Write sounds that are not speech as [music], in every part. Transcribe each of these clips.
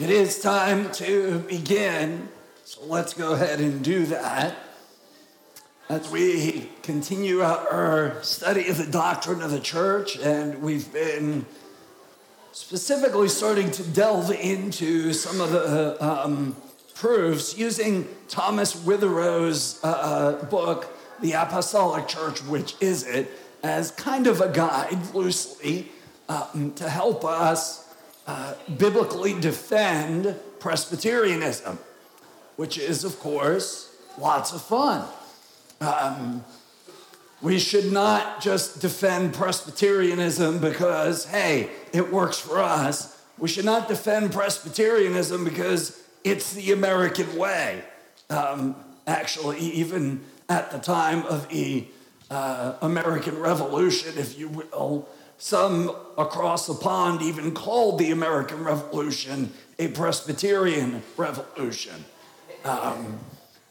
It is time to begin, so let's go ahead and do that. As we continue our study of the doctrine of the church, and we've been specifically starting to delve into some of the um, proofs using Thomas Witherow's uh, uh, book, The Apostolic Church, Which Is It, as kind of a guide loosely um, to help us uh, biblically defend Presbyterianism, which is, of course, lots of fun. Um, we should not just defend Presbyterianism because, hey, it works for us. We should not defend Presbyterianism because it's the American way. Um, actually, even at the time of the uh, American Revolution, if you will, some across the pond even called the American Revolution a Presbyterian revolution. Um,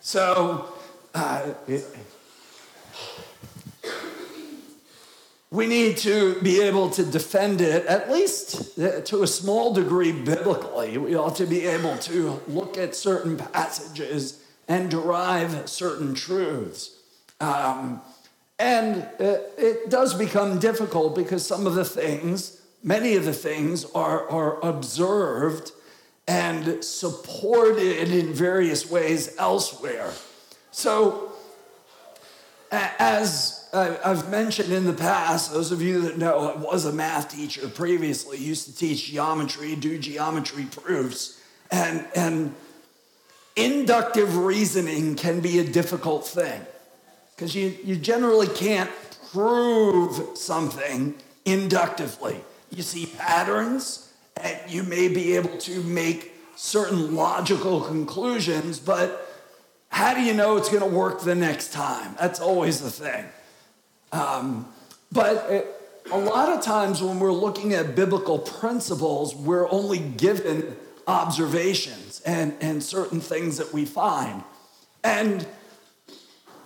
so, uh, it, we need to be able to defend it, at least to a small degree biblically. We ought to be able to look at certain passages and derive certain truths. Um, and it, it, does become difficult because some of the things, many of the things, are, are observed and supported in various ways elsewhere. So, as I've mentioned in the past, those of you that know, I was a math teacher previously, used to teach geometry, do geometry proofs. And, and inductive reasoning can be a difficult thing because you, you generally can't prove something inductively. You see patterns, and you may be able to make certain logical conclusions, but how do you know it's going to work the next time? That's always the thing. Um, but it, a lot of times when we're looking at biblical principles, we're only given observations and, and certain things that we find. And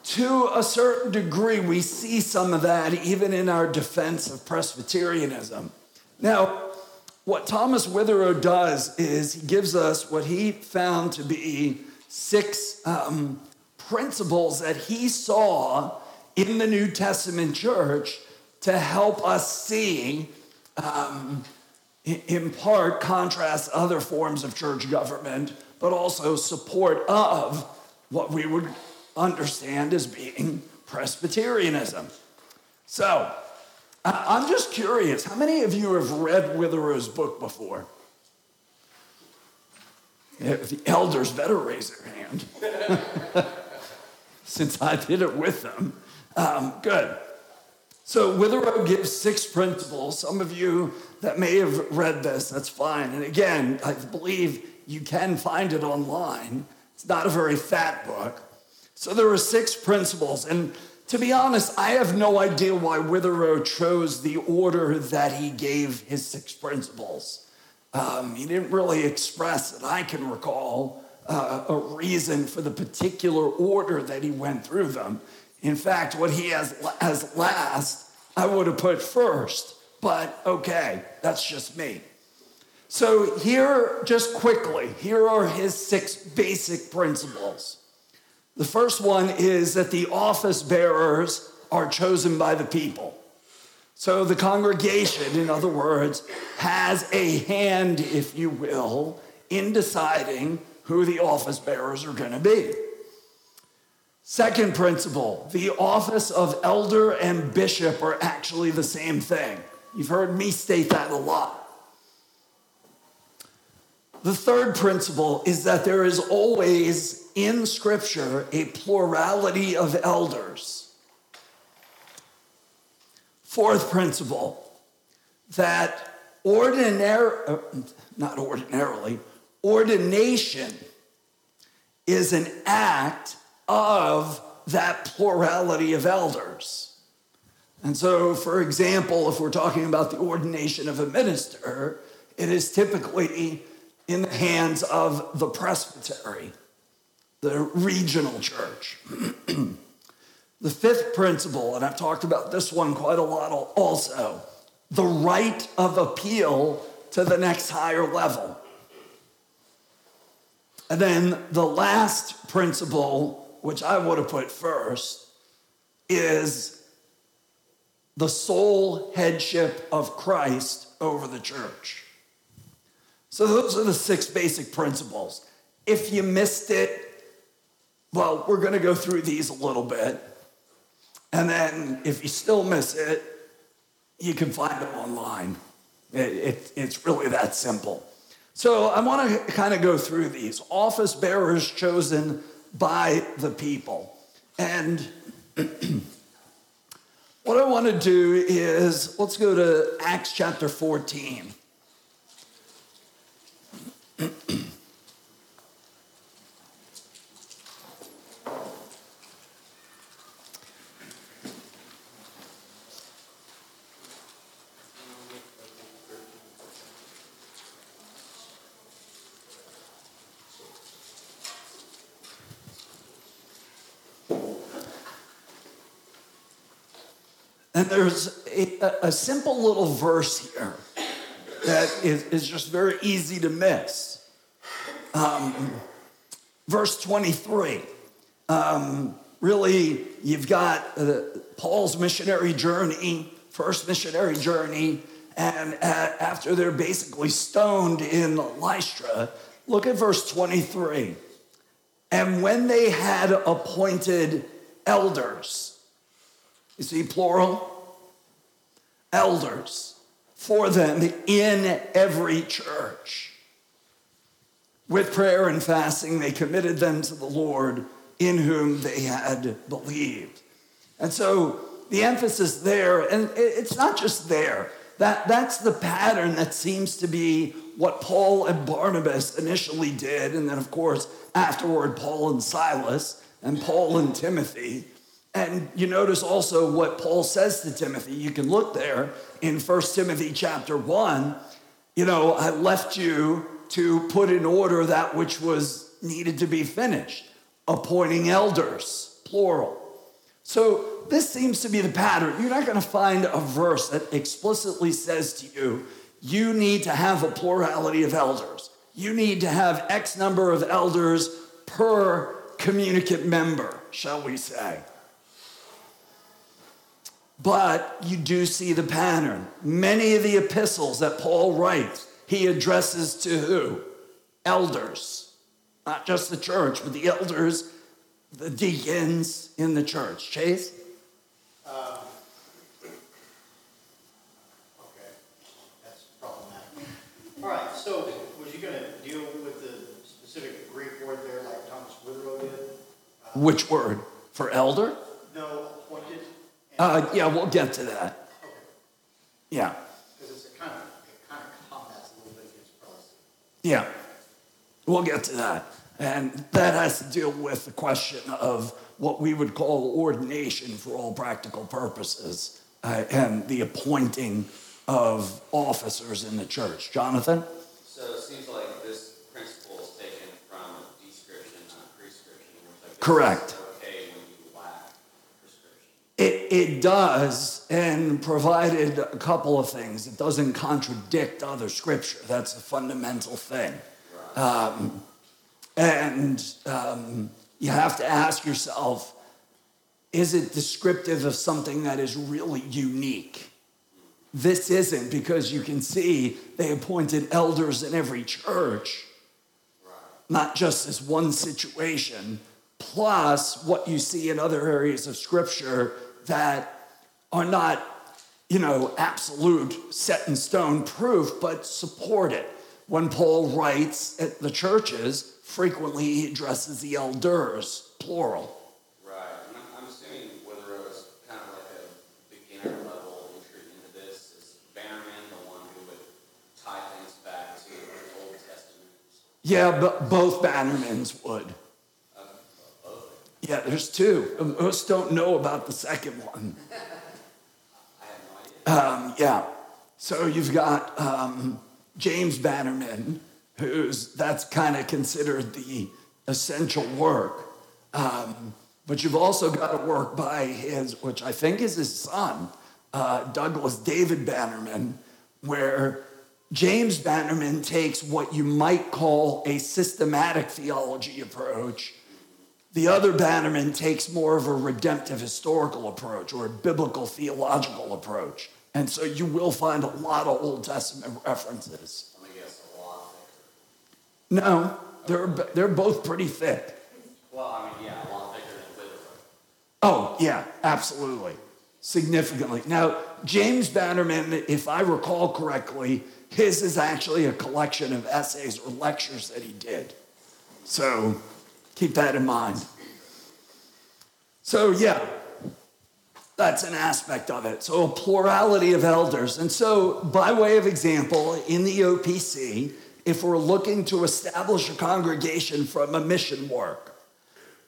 to a certain degree, we see some of that even in our defense of Presbyterianism. Now, what Thomas Witherow does is he gives us what he found to be six um, principles that he saw in the New Testament church to help us see, um, in part, contrast other forms of church government, but also support of what we would understand as being Presbyterianism. So, I'm just curious how many of you have read Witherow's book before? The elders better raise their hand [laughs] since I did it with them. Um, good. So Witherow gives six principles. Some of you that may have read this, that's fine. And again, I believe you can find it online. It's not a very fat book. So there are six principles. And to be honest, I have no idea why Witherow chose the order that he gave his six principles. Um, he didn't really express that I can recall uh, a reason for the particular order that he went through them. In fact, what he has as last, I would have put first, but okay, that's just me. So, here, just quickly, here are his six basic principles. The first one is that the office bearers are chosen by the people. So, the congregation, in other words, has a hand, if you will, in deciding who the office bearers are going to be. Second principle the office of elder and bishop are actually the same thing. You've heard me state that a lot. The third principle is that there is always in Scripture a plurality of elders. Fourth principle that ordinary, uh, not ordinarily, ordination is an act of that plurality of elders. And so, for example, if we're talking about the ordination of a minister, it is typically in the hands of the presbytery, the regional church. [clears throat] the fifth principle, and I've talked about this one quite a lot also, the right of appeal to the next higher level. And then the last principle, which I would have put first, is the sole headship of Christ over the church. So, those are the six basic principles. If you missed it, well, we're going to go through these a little bit. And then if you still miss it, you can find them online. It, it, it's really that simple. So I want to kind of go through these office bearers chosen by the people. And [clears throat] what I want to do is let's go to Acts chapter 14. And there's a, a, simple little verse here that is, is just very easy to miss. Um, verse 23. Um, really, you've got uh, Paul's missionary journey, first missionary journey, and after they're basically stoned in Lystra, look at verse 23. And when they had appointed elders, you see, plural? Elders for them in every church. With prayer and fasting, they committed them to the Lord in whom they had believed. And so the emphasis there, and it's not just there, that, that's the pattern that seems to be what Paul and Barnabas initially did, and then, of course, afterward, Paul and Silas, and Paul and Timothy. And you notice also what Paul says to Timothy. You can look there in 1 Timothy chapter 1. You know, I left you to put in order that which was needed to be finished, appointing elders, plural. So this seems to be the pattern. You're not going to find a verse that explicitly says to you, you need to have a plurality of elders. You need to have X number of elders per communicant member, shall we say. But you do see the pattern. Many of the epistles that Paul writes, he addresses to who? Elders. Not just the church, but the elders, the deacons in the church. Chase? Uh, okay, that's problematic. All right, so was you going to deal with the specific Greek word there like Thomas Witherow did? Uh, Which word? For elder? Uh, yeah, we'll get to that. Yeah. Because it kind of, it kind of combats a little bit against prelacy. Yeah, we'll get to that. And that has to deal with the question of what we would call ordination for all practical purposes uh, and the appointing of officers in the church. Jonathan? So it seems like this principle is taken from description, not prescription. Correct. It, does, and provided a couple of things. It doesn't contradict other scripture. That's a fundamental thing. Um, and um, you have to ask yourself is it descriptive of something that is really unique? This isn't because you can see they appointed elders in every church, not just this one situation, plus what you see in other areas of scripture that are not, you know, absolute set in stone proof, but support it. When Paul writes at the churches, frequently he addresses the elders, plural. Right. I'm, assuming whether it was kind of like a beginner level entry into this, is Bannerman the one who would tie things back to the Old Testament? Yeah, but both Bannermans would. Yeah, there's two. Most don't know about the second one. Um, yeah. So you've got um, James Bannerman, who's that's kind of considered the essential work. Um, but you've also got a work by his, which I think is his son, uh, Douglas David Bannerman, where James Bannerman takes what you might call a systematic theology approach. The other Bannerman takes more of a redemptive historical approach or a biblical theological approach. And so you will find a lot of Old Testament references. Let me guess, a lot. No, they're, they're both pretty thick. Well, I mean, yeah, a lot thicker than. Oh, yeah, absolutely. Significantly. Now, James Bannerman, if I recall correctly, his is actually a collection of essays or lectures that he did. So keep that in mind. So, yeah, that's an aspect of it. So, a plurality of elders. And so, by way of example, in the OPC, if we're looking to establish a congregation from a mission work,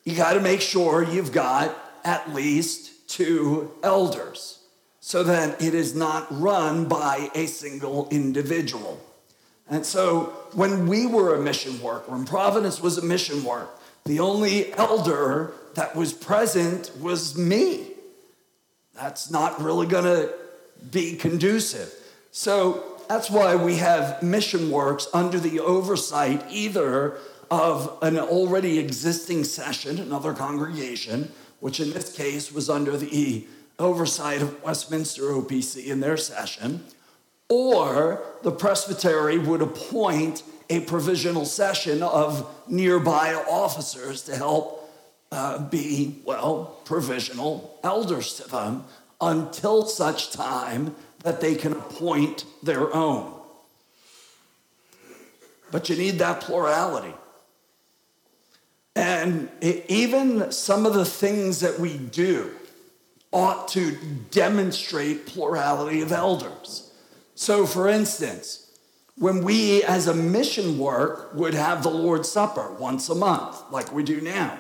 you got to make sure you've got at least two elders so that it is not run by a single individual. And so, when we were a mission work, when Providence was a mission work, the only elder that was present was me. That's not really going to be conducive. So that's why we have mission works under the oversight either of an already existing session, another congregation, which in this case was under the oversight of Westminster OPC in their session, or the presbytery would appoint a provisional session of nearby officers to help uh, be, well, provisional elders to them until such time that they can appoint their own. But you need that plurality. And even some of the things that we do ought to demonstrate plurality of elders. So, for instance, when we as a mission work would have the Lord's Supper once a month, like we do now,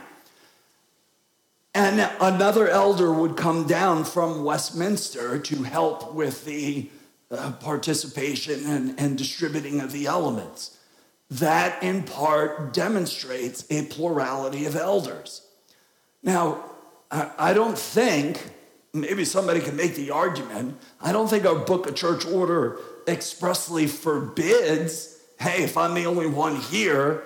and another elder would come down from Westminster to help with the uh, participation and, and distributing of the elements. That in part demonstrates a plurality of elders. Now, I, I don't think, maybe somebody can make the argument, I don't think our book of church order expressly forbids, hey, if I'm the only one here,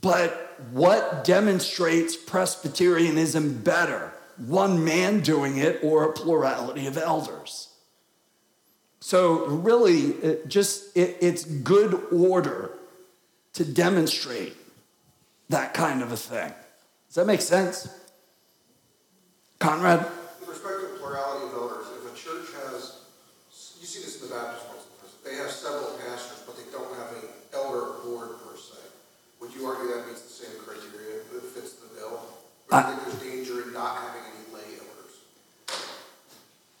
but what demonstrates Presbyterianism better? One man doing it or a plurality of elders? So, really, it just it, it's good order to demonstrate that kind of a thing. Does that make sense? Conrad? With respect to plurality of elders, if a church has, you see this in the Baptist several pastors, but they don't have an elder board per se. Would you argue that meets the same criteria, that fits the bill? Or do you think there's danger in not having any lay elders?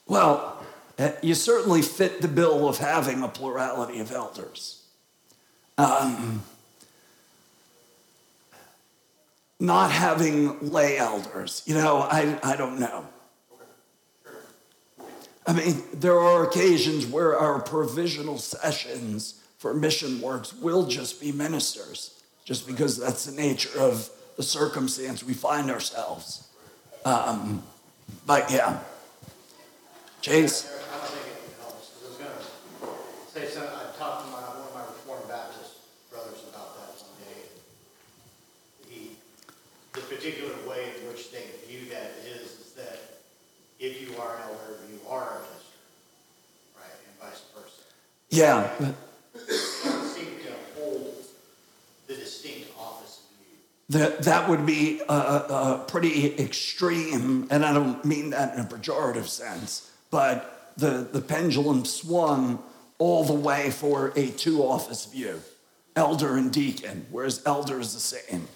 Well, eh, you certainly fit the bill of having a plurality of elders. Um, not having lay elders, you know, I, I don't know. I mean, there are occasions where our provisional sessions for mission works will just be ministers, just because that's the nature of the circumstance we find ourselves. Um, but yeah. Chase? I don't think it helps, 'cause I was gonna say something, I talked to my, one of my Reformed Baptist brothers about that one day. He, the particular way in which they view that is, is that if you are an elder, you are a minister, right, and vice versa. Yeah. Don't seem to hold the distinct office view. That, that would be a, a, a pretty extreme, and I don't mean that in a pejorative sense, but the, the pendulum swung all the way for a two office view elder and deacon, whereas elder is the same.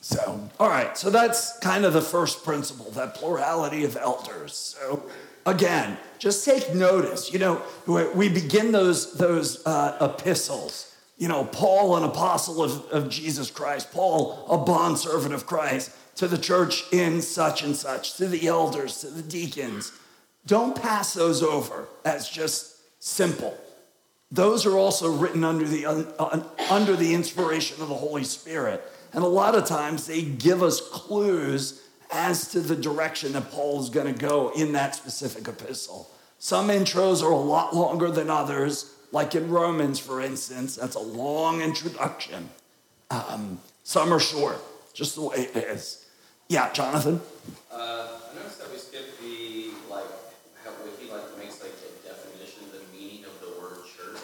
So, all right, so that's kind of the first principle that plurality of elders. So, again, just take notice. You know, we begin those, those uh, epistles. You know, Paul, an apostle of, of Jesus Christ, Paul, a bondservant of Christ, to the church in such and such, to the elders, to the deacons. Don't pass those over as just simple. Those are also written under the, uh, under the inspiration of the Holy Spirit. And a lot of times they give us clues as to the direction that Paul is going to go in that specific epistle. Some intros are a lot longer than others, like in Romans, for instance. That's a long introduction. Um, some are short, just the way it is. Yeah, Jonathan? Uh, I noticed that we skipped the, like, how Wiki, like, makes, like, a definition the meaning of the word church.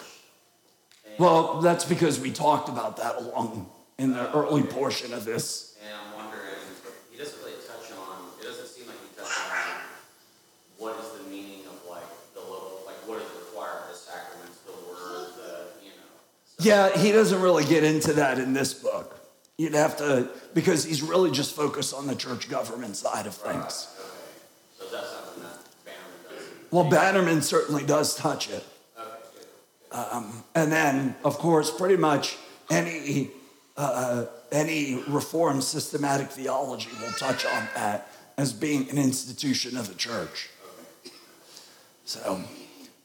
And- Well, that's because we talked about that along in the early portion of this. And I'm wondering, he doesn't really touch on, it doesn't seem like he touches on what is the meaning of like the local, like what is required, the sacraments, the word, the, you know. so- Yeah, he doesn't really get into that in this book. You'd have to, because he's really just focused on the church government side of things. Okay, so that's something that Bannerman does. Well, Bannerman certainly does touch it. Okay, good. And then, of course, pretty much any uh, any reformed systematic theology will touch on that as being an institution of the church. So,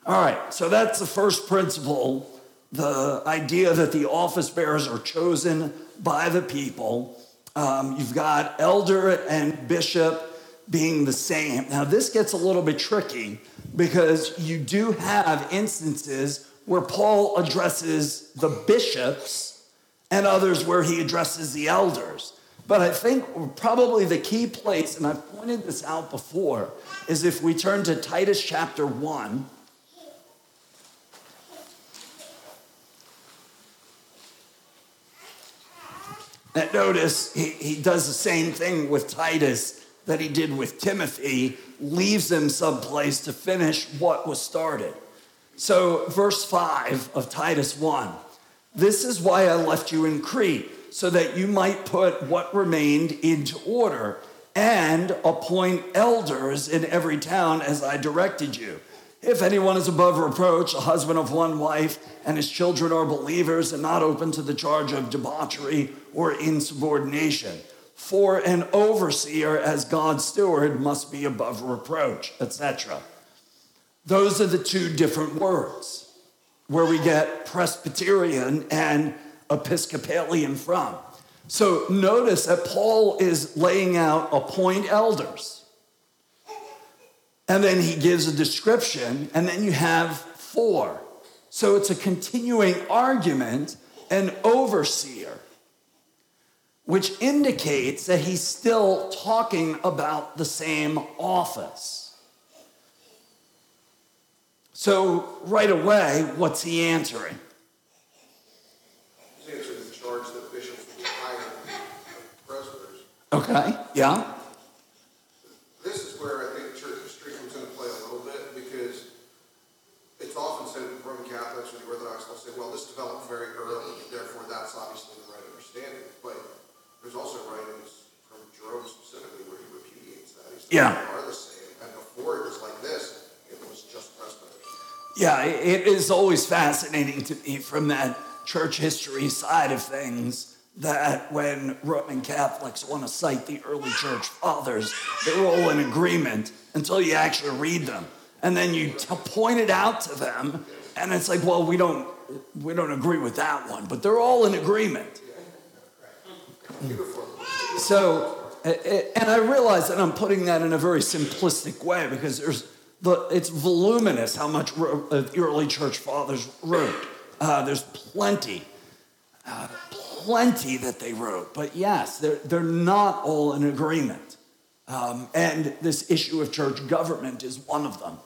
all right. So that's the first principle: the idea that the office bearers are chosen by the people. Um, you've got elder and bishop being the same. Now, this gets a little bit tricky because you do have instances where Paul addresses the bishops and others where he addresses the elders. But I think probably the key place, and I've pointed this out before, is if we turn to Titus chapter 1. And notice he, he does the same thing with Titus that he did with Timothy, leaves him someplace to finish what was started. So, verse 5 of Titus 1 This is why I left you in Crete, so that you might put what remained into order and appoint elders in every town as I directed you. If anyone is above reproach, a husband of one wife, and his children are believers and not open to the charge of debauchery or insubordination. For an overseer as God's steward must be above reproach, etc. Those are the two different words where we get Presbyterian and Episcopalian from. So notice that Paul is laying out appoint elders. And then he gives a description, and then you have four. So it's a continuing argument, an overseer, which indicates that he's still talking about the same office. So, right away, what's he answering? He's answering the charge that bishops be higher presbyters. Okay, yeah, This is where I think church history comes into play a little bit because it's often said in Roman Catholics or the Orthodox, they'll say, well, this developed very early, therefore that's obviously the right understanding. But there's also writings from Jerome specifically where he repudiates that. He says Yeah. are the same. And before it was like this, it was just presbyters. Yeah, it is always fascinating to me from that church history side of things that when Roman Catholics want to cite the early church fathers, they're all in agreement until you actually read them. And then you t- point it out to them, and it's like, well, we don't, we don't agree with that one, but they're all in agreement. So, and I realize that I'm putting that in a very simplistic way because there's the, it's voluminous how much ro- uh, early church fathers wrote. Uh, there's plenty, uh, plenty that they wrote. But yes, they're, they're not all in agreement. Um, and this issue of church government is one of them.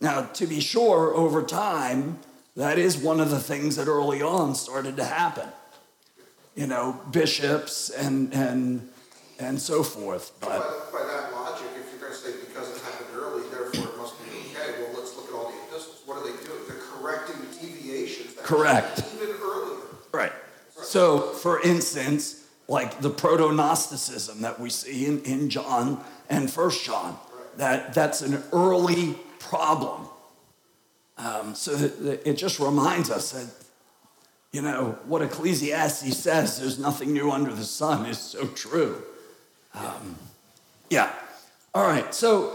Now, to be sure, over time, that is one of the things that early on started to happen you know, bishops and and and so forth. By, But by that logic, if you're going to say because it happened early, therefore it must be okay, well, let's look at all the epistles. What are they doing? They're correcting deviations. that Correct. happened Even earlier. right. So, for instance, like the proto Gnosticism that we see in, in John and First John, that that's an early problem. Um, so that, that it just reminds us that you know what Ecclesiastes says: "There's nothing new under the sun." Is so true. Um, yeah. All right. So,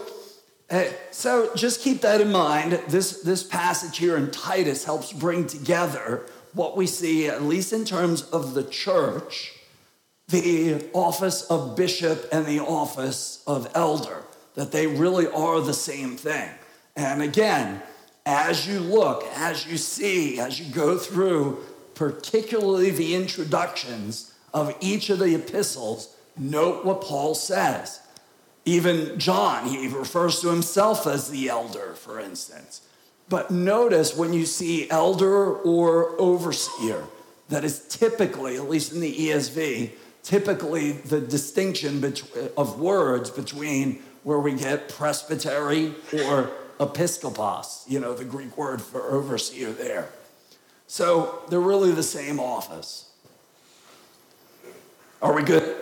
uh, so just keep that in mind. This this passage here in Titus helps bring together what we see, at least in terms of the church, the office of bishop and the office of elder. That they really are the same thing. And again, as you look, as you see, as you go through, particularly the introductions of each of the epistles, note what Paul says. Even John, he refers to himself as the elder, for instance. But notice when you see elder or overseer, that is typically, at least in the ESV, typically the distinction of words between where we get presbytery or episkopos, you know, the Greek word for overseer there. So they're really the same office. Are we good?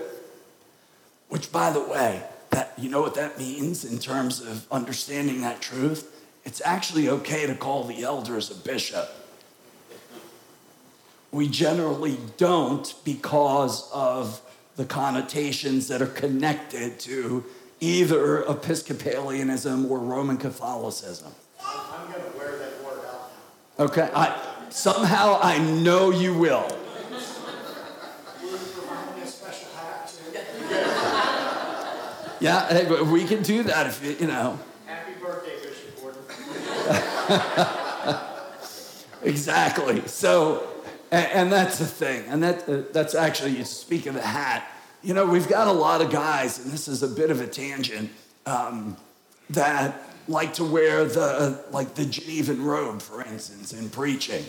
Which, by the way, that you know what that means in terms of understanding that truth? It's actually okay to call the elders a bishop. We generally don't because of the connotations that are connected to either Episcopalianism or Roman Catholicism. I'm going to wear that word out. Okay, I, somehow I know you will. Will you provide me a special hat too? Yeah, hey, we can do that if you, you know. Happy birthday, Bishop Gordon. [laughs] Exactly. So, and, and that's the thing. And that, uh, that's actually, you speak of the hat. You know, we've got a lot of guys, and this is a bit of a tangent, um, that like to wear the, like the Genevan robe, for instance, in preaching.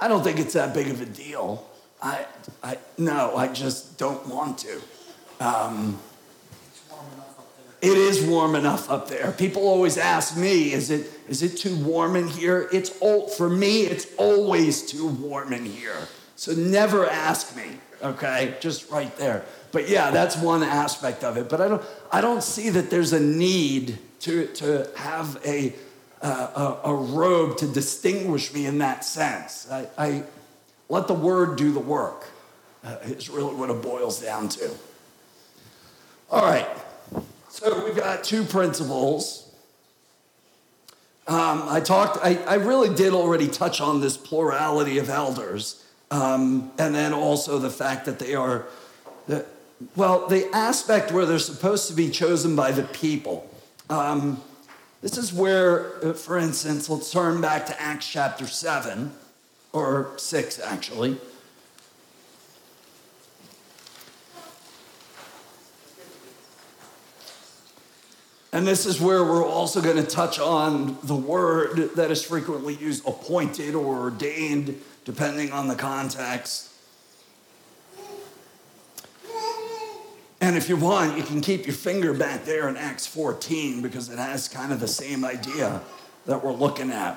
I don't think it's that big of a deal. I, I, no, I just don't want to. Um, it is warm enough up there. People always ask me, is it, is it too warm in here? It's old, for me, it's always too warm in here. So never ask me, okay? Just right there. But yeah, that's one aspect of it. But I don't, I don't see that there's a need to, to have a, uh, a, a robe to distinguish me in that sense. I, I let the word do the work, uh, is really what it boils down to. All right. So we've got two principles. Um, I talked, I, I really did already touch on this plurality of elders, um, and then also the fact that they are, the, well, the aspect where they're supposed to be chosen by the people. Um, this is where, uh, for instance, let's turn back to Acts chapter 7, or 6 actually. And this is where we're also going to touch on the word that is frequently used appointed or ordained, depending on the context. And if you want, you can keep your finger back there in Acts 14 because it has kind of the same idea that we're looking at.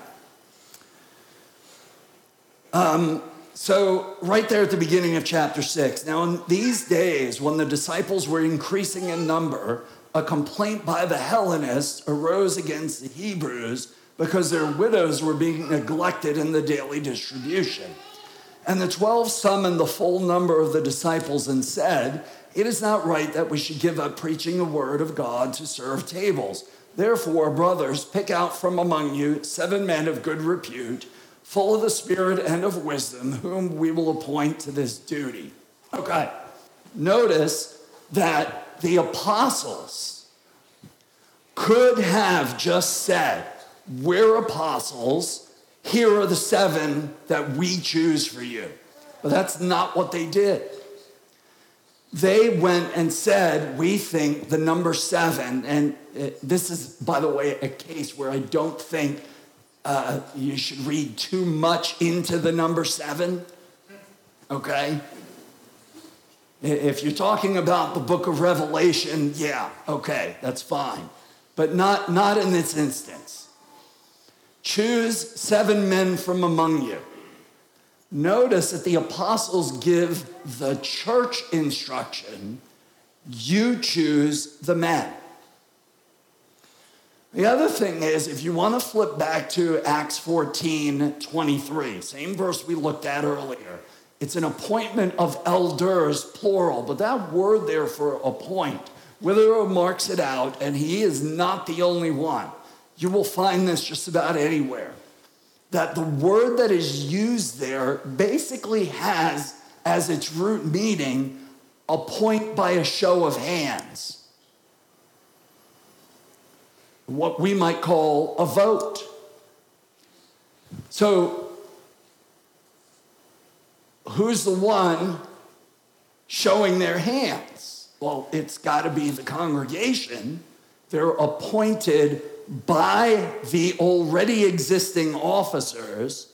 Um, so, right there at the beginning of chapter 6. Now, in these days, when the disciples were increasing in number, a complaint by the Hellenists arose against the Hebrews because their widows were being neglected in the daily distribution. And the twelve summoned the full number of the disciples and said, It is not right that we should give up preaching the word of God to serve tables. Therefore, brothers, pick out from among you seven men of good repute, full of the Spirit and of wisdom, whom we will appoint to this duty. Okay, notice that the apostles could have just said, We're apostles, here are the seven that we choose for you. But that's not what they did. They went and said, We think the number seven, and this is, by the way, a case where I don't think uh, you should read too much into the number seven, okay? If you're talking about the book of Revelation, yeah, okay, that's fine. But not, not in this instance. Choose seven men from among you. Notice that the apostles give the church instruction you choose the men. The other thing is, if you want to flip back to Acts 14 23, same verse we looked at earlier. It's an appointment of elders, plural, but that word there for appoint, Witherow marks it out, and he is not the only one. You will find this just about anywhere. That the word that is used there basically has as its root meaning a point by a show of hands. what we might call a vote. So, who's the one showing their hands? Well, it's got to be the congregation. They're appointed by the already existing officers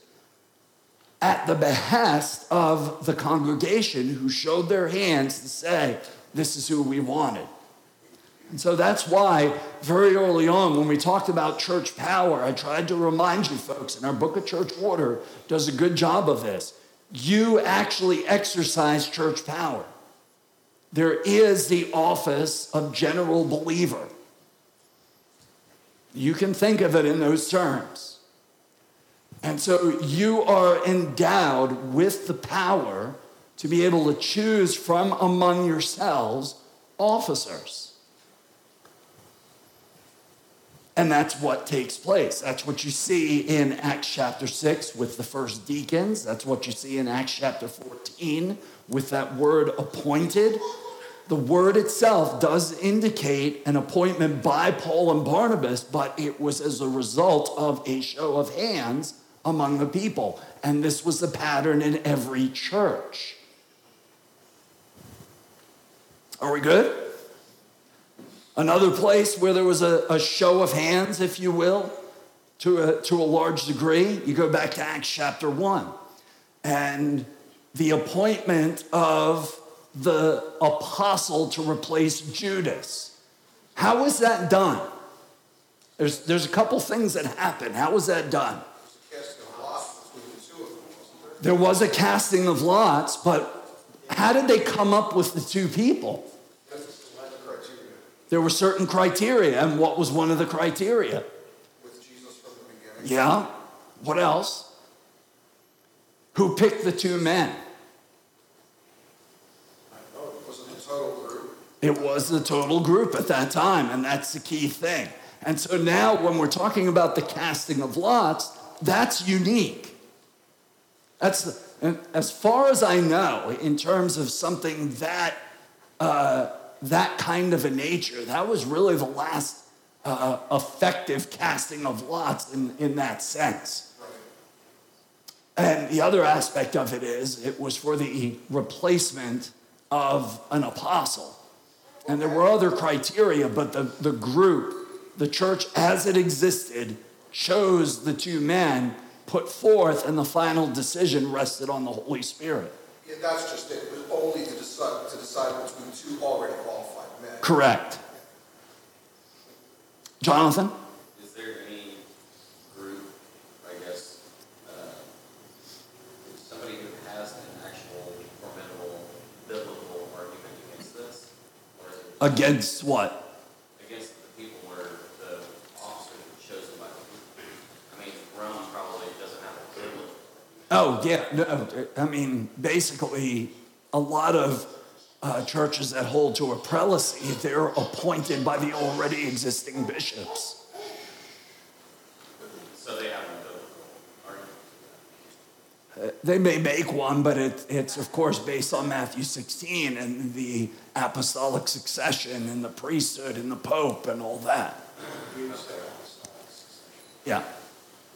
at the behest of the congregation who showed their hands to say, This is who we wanted. And so that's why, very early on, when we talked about church power, I tried to remind you folks, and our book of church order does a good job of this. You actually exercise church power. There is the office of general believer. You can think of it in those terms. And so you are endowed with the power to be able to choose from among yourselves officers. And that's what takes place. That's what you see in Acts chapter 6 with the first deacons. That's what you see in Acts chapter 14 with that word appointed. The word itself does indicate an appointment by Paul and Barnabas, but it was as a result of a show of hands among the people. And this was the pattern in every church. Are we good? Another place where there was a, a show of hands, if you will, to a, to a large degree, you go back to Acts chapter 1 and the appointment of the apostle to replace Judas. How was that done? There's, there's a couple things that happen. How was that done? There was a casting of lots, but how did they come up with the two people? There were certain criteria, and what was one of the criteria? the. Yeah. What else? Who picked the two men? It wasn't the total group. It was the total group at that time, and that's the key thing. And so now, when we're talking about the casting of lots, that's unique. That's as far as I know, in terms of something that uh, that kind of a nature, that was really the last uh, effective casting of lots in, in that sense. And the other aspect of it is, it was for the replacement of an apostle. And there were other criteria, but the, the group, the church as it existed, chose the two men, put forth, and the final decision rested on the Holy Spirit. Yeah, that's just it. It was only to decide, to decide between two already qualified men. Correct. Jonathan? Is there any group, I guess, uh, somebody who has an actual formidable biblical argument against this? Or is it Against what? against the people where the officer was chosen by the people? I mean, Rome probably doesn't have a biblical. Oh, yeah. No, I mean, basically, a lot of uh, churches that hold to a prelacy, they're appointed by the already existing bishops. So they have a biblical argument. Uh, They may make one, but it, it's, of course, based on Matthew 16 and the apostolic succession and the priesthood and the pope and all that. Yeah.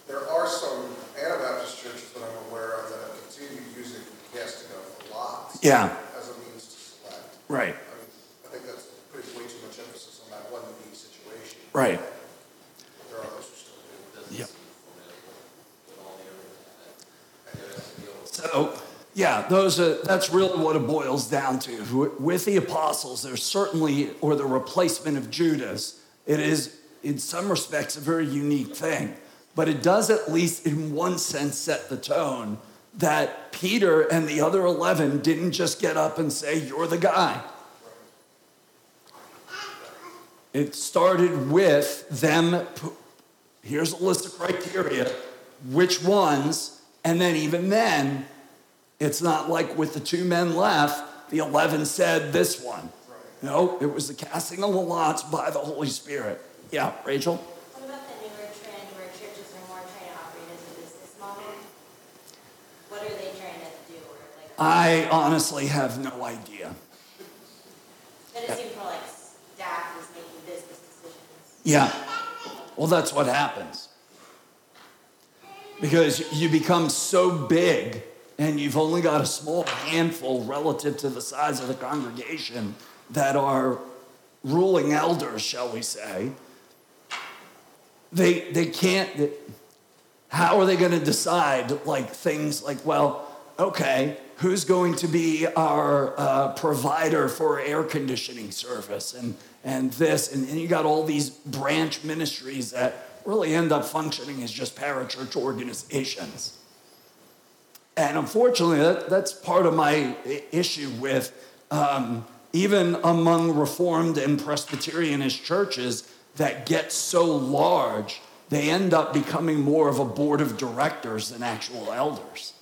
There are some Anabaptist churches that I'm aware of that have continued using casting of lots. Yeah. As a means to select. Right. I mean, I think that's putting way too much emphasis on that one unique situation. Right. But There are those who still do. Doesn't Yep. seem formidable with all the other. So, yeah, those are, that's really what it boils down to. With the apostles, there's certainly, or the replacement of Judas, it is, in some respects, a very unique thing. But it does, at least in one sense, set the tone that Peter and the other 11 didn't just get up and say, You're the guy. It started with them, here's a list of criteria, which ones, and then even then, it's not like with the two men left, the 11 said this one. No, it was the casting of the lots by the Holy Spirit. Yeah, Rachel? What about the newer trend where churches are more trying to operate as a business model? What are they trying to do? Or like, I honestly have no idea. then it seems more like staff is making business decisions. Yeah, Well, that's what happens. Because you become so big and you've only got a small handful relative to the size of the congregation that are ruling elders, shall we say. They, they can't, how are they going to decide like things like, well, okay, who's going to be our uh, provider for air conditioning service and, and this? And, and you got all these branch ministries that really end up functioning as just parachurch organizations. And unfortunately, that, that's part of my issue with um, even among Reformed and Presbyterianist churches that get so large, they end up becoming more of a board of directors than actual elders.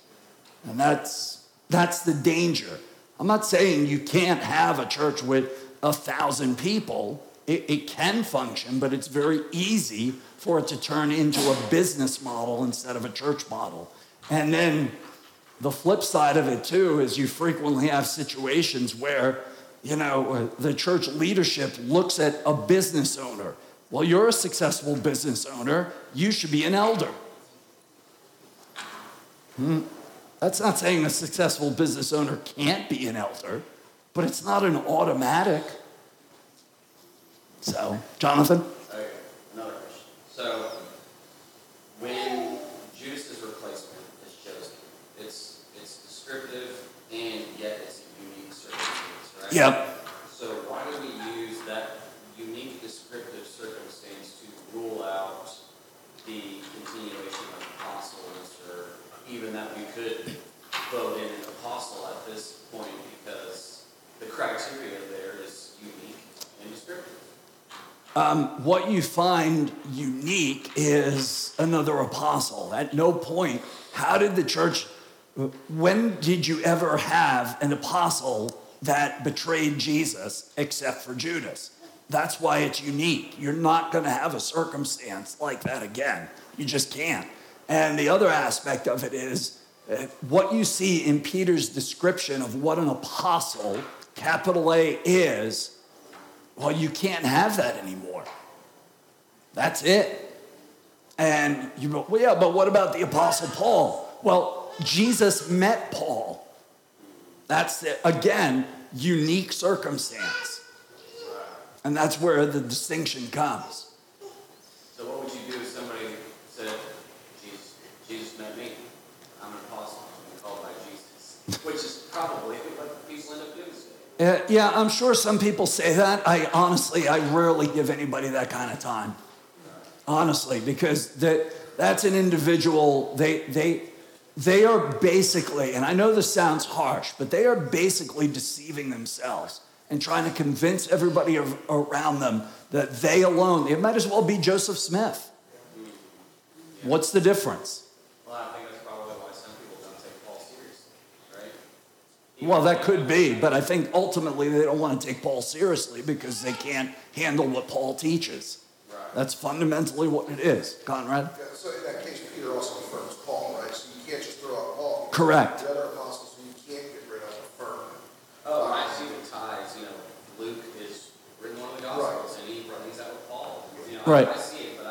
And that's, that's the danger. I'm not saying you can't have a church with a thousand people. It, it can function, but it's very easy for it to turn into a business model instead of a church model. And then the flip side of it, too, is you frequently have situations where, you know, the church leadership looks at a business owner. Well, you're a successful business owner, you should be an elder. Hmm. That's not saying a successful business owner can't be an elder, but it's not an automatic. So, Jonathan? So when Judas's replacement is chosen, it's it's descriptive and yet it's a unique circumstance, right? Yep. So why do we use that unique descriptive circumstance to rule out the continuation of apostles, or even that we could vote in an apostle at this point because the criteria there is unique and descriptive? Um, what you find unique is another apostle. At no point, how did the church, when did you ever have an apostle that betrayed Jesus except for Judas? That's why it's unique. You're not going to have a circumstance like that again. You just can't. And the other aspect of it is uh, what you see in Peter's description of what an apostle, capital A, is well, you can't have that anymore. That's it. And you go, well, yeah, but what about the Apostle Paul? Well, Jesus met Paul. That's, it. again, unique circumstance. And that's where the distinction comes. So, what would you do if somebody said, Jesus, Jesus met me? I'm an apostle. I'm called by Jesus. Which is probably what people end up doing uh, yeah, I'm sure some people say that. I honestly, I rarely give anybody that kind of time. Honestly, because that that's an individual. They they they are basically, and I know this sounds harsh, but they are basically deceiving themselves and trying to convince everybody around them that they alone. It might as well be Joseph Smith. What's the difference? Well, I think that's probably why some people don't take Paul seriously, right? Well, that could be, but I think ultimately they don't want to take Paul seriously because they can't handle what Paul teaches. Right. That's fundamentally what it is. Conrad? Yeah, so in that case, Peter also affirms Paul, right? So you can't just throw out Paul. Correct. The other apostles you can't get rid of affirm. Oh, I see the ties. You know, Luke is written one of the Gospels, right. and he brings out with Paul. You know, right. I, I see it, but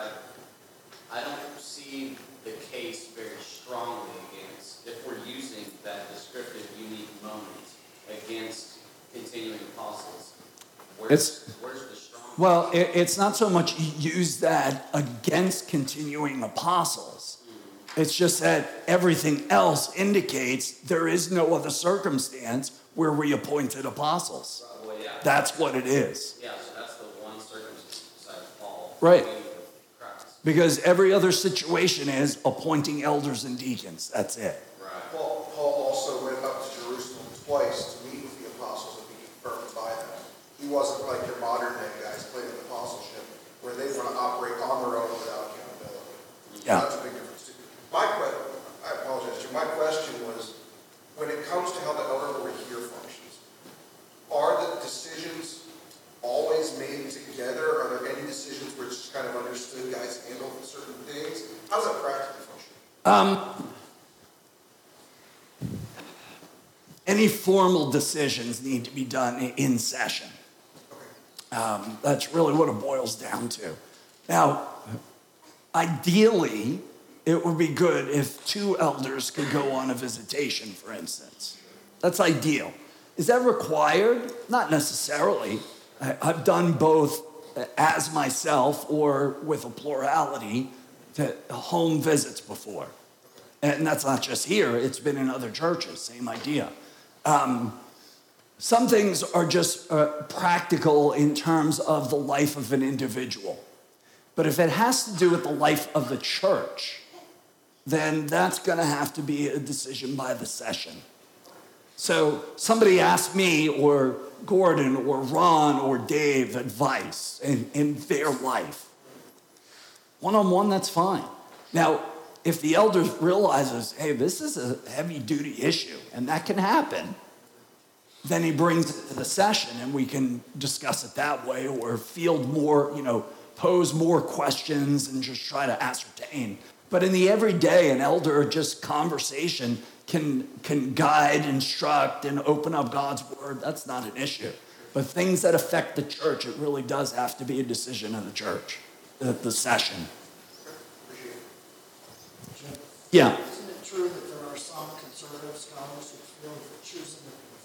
I, I don't see the case very strongly against if we're using that descriptive, unique moment against continuing apostles. Where's, it's, where's the strong? Well, it, it's not so much use that against continuing apostles. It's just that everything else indicates there is no other circumstance where we appointed apostles. Well, yeah. That's what it is. Yeah, so that's the one circumstance besides Paul. Right. Because every other situation is appointing elders and deacons. That's it. Right. Paul, Paul also went up to Jerusalem twice to meet with the apostles and be confirmed by them. He wasn't like your modern day guys claiming apostleship, where they want to operate on their own without accountability. Yeah. That's a big difference too. My question, I apologize, my question was, when it comes to how the elder board here functions, are the decisions always made together? Are there any decisions where it's kind of understood guys handle certain things? How does that practically function? Um, any formal decisions need to be done in session. Um, that's really what it boils down to. Now, ideally, it would be good if two elders could go on a visitation, for instance. That's ideal. Is that required? Not necessarily. I, I've done both as myself or with a plurality to home visits before. And that's not just here, it's been in other churches, same idea. Um, some things are just uh, practical in terms of the life of an individual. But if it has to do with the life of the church, then that's going to have to be a decision by the session. So somebody asked me or Gordon or Ron or Dave advice in, in their life. One on one, that's fine. Now, if the elder realizes, hey, this is a heavy duty issue, and that can happen, then he brings it to the session and we can discuss it that way or field more, you know, pose more questions and just try to ascertain. But in the everyday, an elder just conversation can, can guide, instruct, and open up God's word. That's not an issue. But things that affect the church, it really does have to be a decision of the church, the, the session. Yeah. Isn't it true that there are some conservative scholars who feel that choosing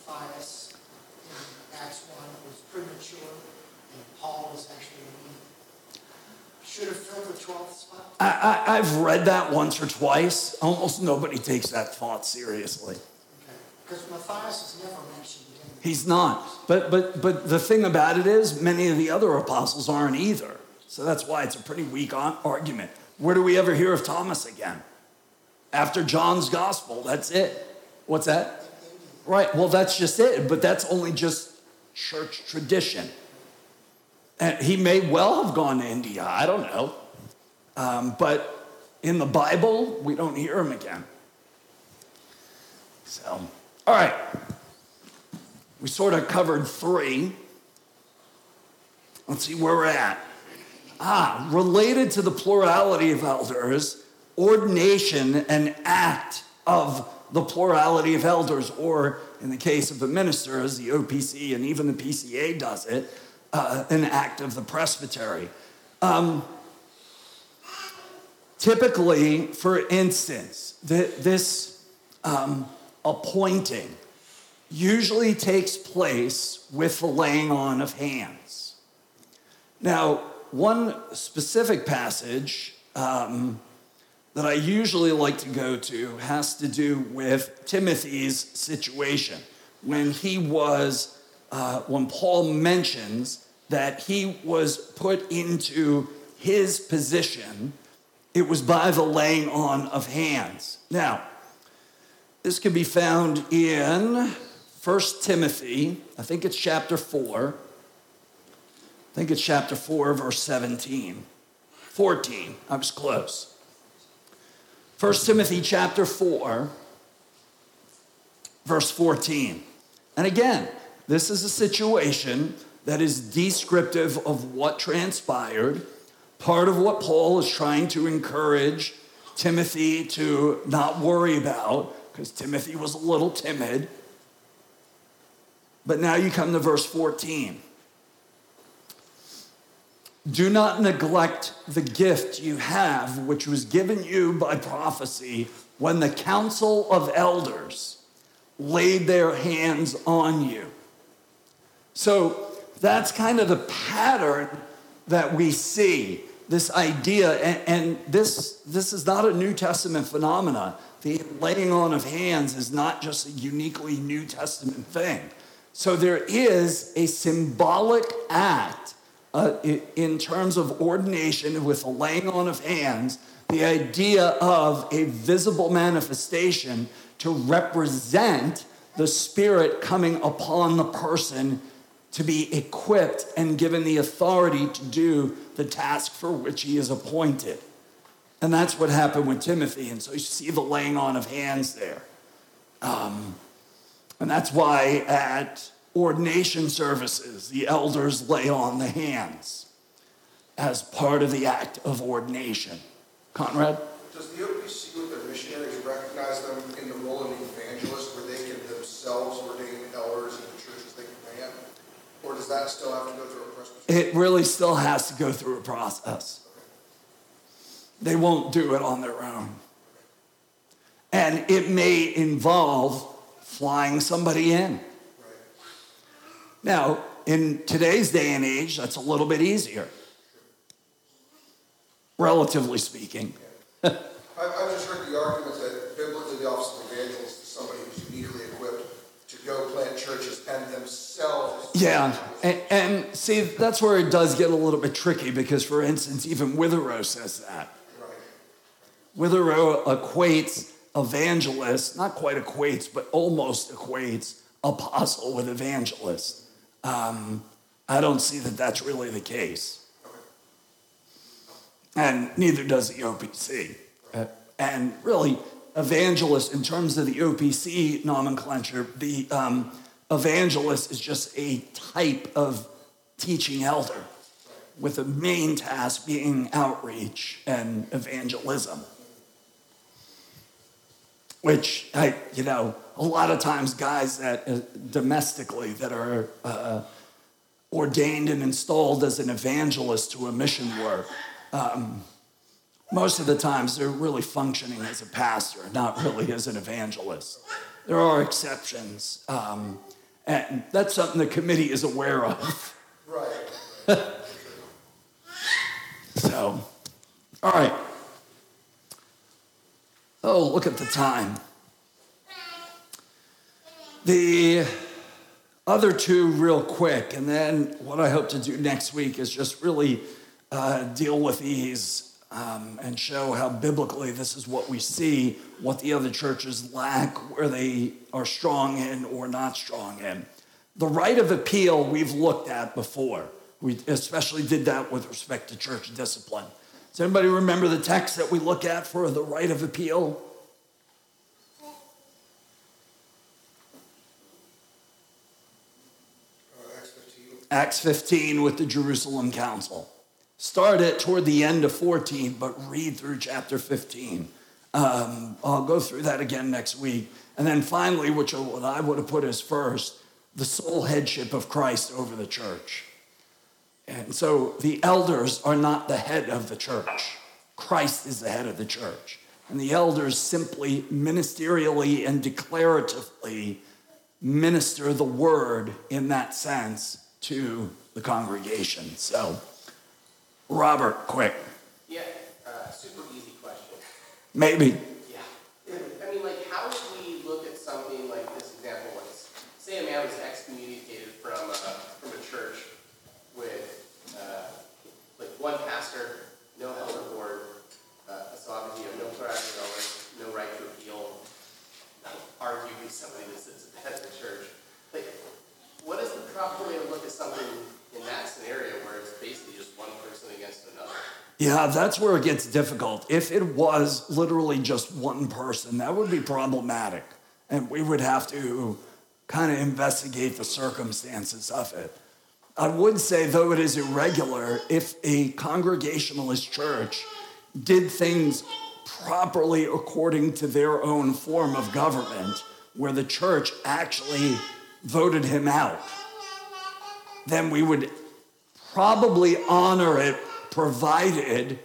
Matthias in Acts 1 was premature and Paul was actually should have filled the 12th spot? I, I, I've read that once or twice. Almost nobody takes that thought seriously. Okay. Because Matthias is never mentioned He's not. But, but, but the thing about it is, many of the other apostles aren't either. So that's why it's a pretty weak argument. Where do we ever hear of Thomas again? After John's gospel, that's it. What's that? Right, well, that's just it, but that's only just church tradition. And he may well have gone to India, I don't know. Um, but in the Bible, we don't hear him again. So, all right. We sort of covered three. Let's see where we're at. Ah, related to the plurality of elders, ordination, an act of the plurality of elders, or in the case of the ministers, the OPC and even the PCA does it, uh, an act of the presbytery. Um, typically, for instance, this um, appointing usually takes place with the laying on of hands. Now, one specific passage um, that I usually like to go to has to do with Timothy's situation when he was, uh, when Paul mentions that he was put into his position, it was by the laying on of hands. Now, this can be found in 1 Timothy, I think it's chapter 4. I think it's chapter 4, verse 17. 14, I was close. 1 Timothy chapter 4, verse 14. And again, this is a situation that is descriptive of what transpired, part of what Paul is trying to encourage Timothy to not worry about, because Timothy was a little timid. But now you come to verse 14. Do not neglect the gift you have, which was given you by prophecy when the council of elders laid their hands on you. So that's kind of the pattern that we see this idea and, and, this this is not a new testament phenomena the laying on of hands is not just a uniquely new testament thing so there is a symbolic act uh, in terms of ordination with the laying on of hands, the idea of a visible manifestation to represent the Spirit coming upon the person to be equipped and given the authority to do the task for which he is appointed. And that's what happened with Timothy. And so you see the laying on of hands there. Um, and that's why at ordination services, the elders lay on the hands as part of the act of ordination. Conrad? Does the OPC with their missionaries recognize them in the role of evangelist where they can themselves ordain elders in the churches they command? Or does that still have to go through a presbytery? It really still has to go through a process. they won't do it on their own. And it may involve flying somebody in. Now, in today's day and age, that's a little bit easier, relatively speaking. [laughs] I've, I've just heard the argument that biblically the office of evangelist is somebody who's uniquely equipped to go plant churches and themselves. Yeah, and, and see, that's where it does get a little bit tricky because, for instance, even Witherow says that. Right. Witherow equates evangelist, not quite equates, but almost equates apostle with evangelist. Um, I don't see that that's really the case. And neither does the OPC. Uh, and really, evangelist, in terms of the OPC nomenclature, the um, evangelist is just a type of teaching elder with the main task being outreach and evangelism which I, you know, a lot of times guys that uh, domestically that are uh, ordained and installed as an evangelist to a mission work, um, most of the times they're really functioning as a pastor, not really as an evangelist. There are exceptions, um, and that's something the committee is aware of. Right. [laughs] So, all right. Oh, look at the time. The other two, real quick, and then what I hope to do next week is just really uh, deal with these um, and show how biblically this is what we see, what the other churches lack, where they are strong in or not strong in. The right of appeal we've looked at before. We especially did that with respect to church discipline. Does anybody remember the text that we look at for the right of appeal? Uh, Acts 15. Acts 15 with the Jerusalem Council. Start it toward the end of 14, but read through chapter 15. Um, I'll go through that again next week. And then finally, which what I would have put as first, the sole headship of Christ over the church. And so the elders are not the head of the church. Christ is the head of the church. And the elders simply ministerially and declaratively minister the word in that sense to the congregation. So, Robert, quick, Yeah, uh, super easy question. maybe. Yeah. I mean, like, how would we look at something like this example was, say a man was excommunicated from, uh, from a church with, uh, like, one pastor, no elder board, uh, so obviously you have no plurality of no right to appeal, arguably somebody that sits at the head of the church. What is the proper way to look at something in that scenario where it's basically just one person against another? Yeah, that's where it gets difficult. If it was literally just one person, that would be problematic. And we would have to kind of investigate the circumstances of it. I would say, though it is irregular, if a congregationalist church did things properly according to their own form of government, where the church actually voted him out, then we would probably honor it provided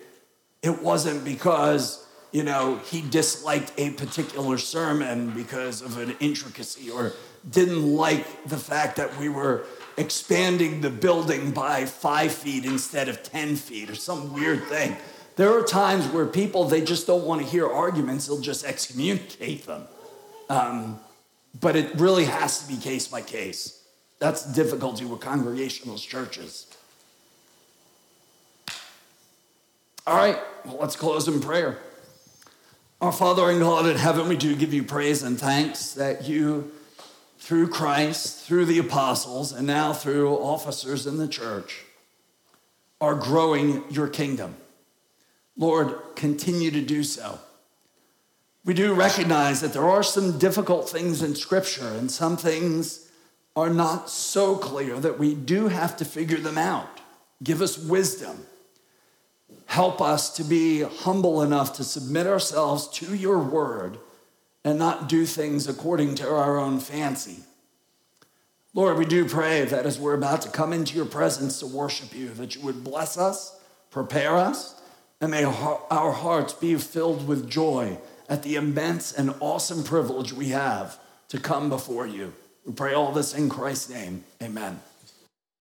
it wasn't because you know he disliked a particular sermon because of an intricacy or didn't like the fact that we were expanding the building by five feet instead of 10 feet or some weird thing. There are times where people they just don't want to hear arguments they'll just excommunicate them. Um, but it really has to be case by case that's the difficulty with congregational churches All right, well, let's close in prayer. Our Father in God in heaven, we do give you praise and thanks that you, through Christ, through the apostles, and now through officers in the church, are growing your kingdom. Lord, continue to do so. We do recognize that there are some difficult things in Scripture, and some things are not so clear that we do have to figure them out. Give us wisdom help us to be humble enough to submit ourselves to your word and not do things according to our own fancy. Lord, we do pray that as we're about to come into your presence to worship you, that you would bless us, prepare us, and may our hearts be filled with joy at the immense and awesome privilege we have to come before you. We pray all this in Christ's name. Amen.